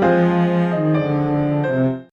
Música